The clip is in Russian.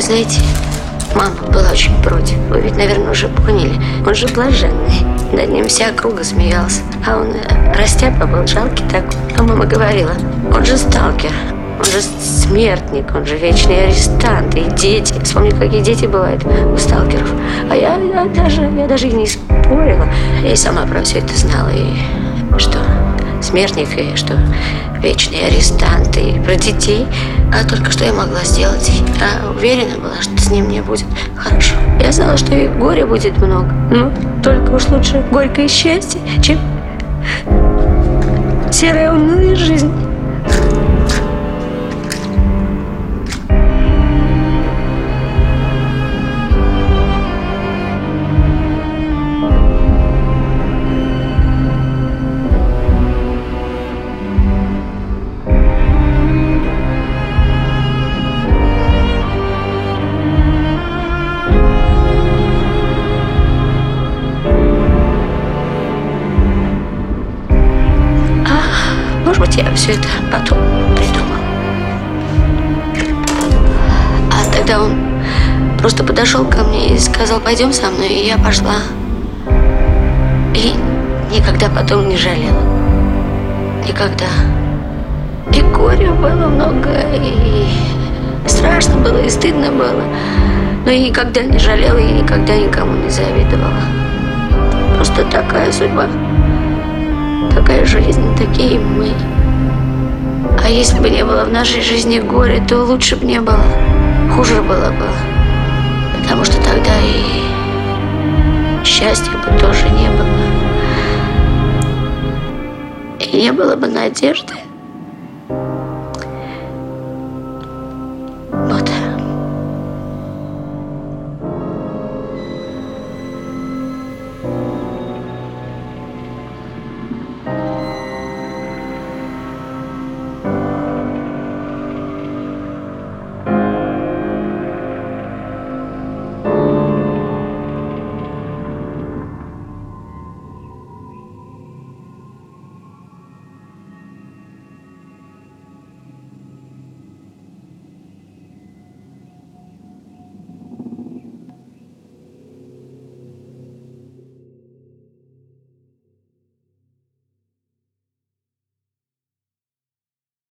знаете, мама была очень против. Вы ведь, наверное, уже поняли. Он же блаженный. Над ним вся округа смеялась. А он э, растяпа был, жалкий такой. А мама говорила, он же сталкер. Он же смертник, он же вечный арестант. И дети. Вспомни, какие дети бывают у сталкеров. А я, я, даже, я даже и не спорила. Я и сама про все это знала. И что смертник, и что вечный арестант, и про детей. А только что я могла сделать? Я уверена была, что с ним не будет хорошо. Я знала, что и горя будет много. Ну, только уж лучше горькое счастье, чем серая унылая жизнь. Может быть, я все это потом придумал. А тогда он просто подошел ко мне и сказал, пойдем со мной, и я пошла. И никогда потом не жалела. Никогда. И горя было много, и страшно было, и стыдно было. Но я никогда не жалела и никогда никому не завидовала. Просто такая судьба такая жизнь, такие мы. А если бы не было в нашей жизни горя, то лучше бы не было, хуже было бы. Потому что тогда и счастья бы тоже не было. И не было бы надежды.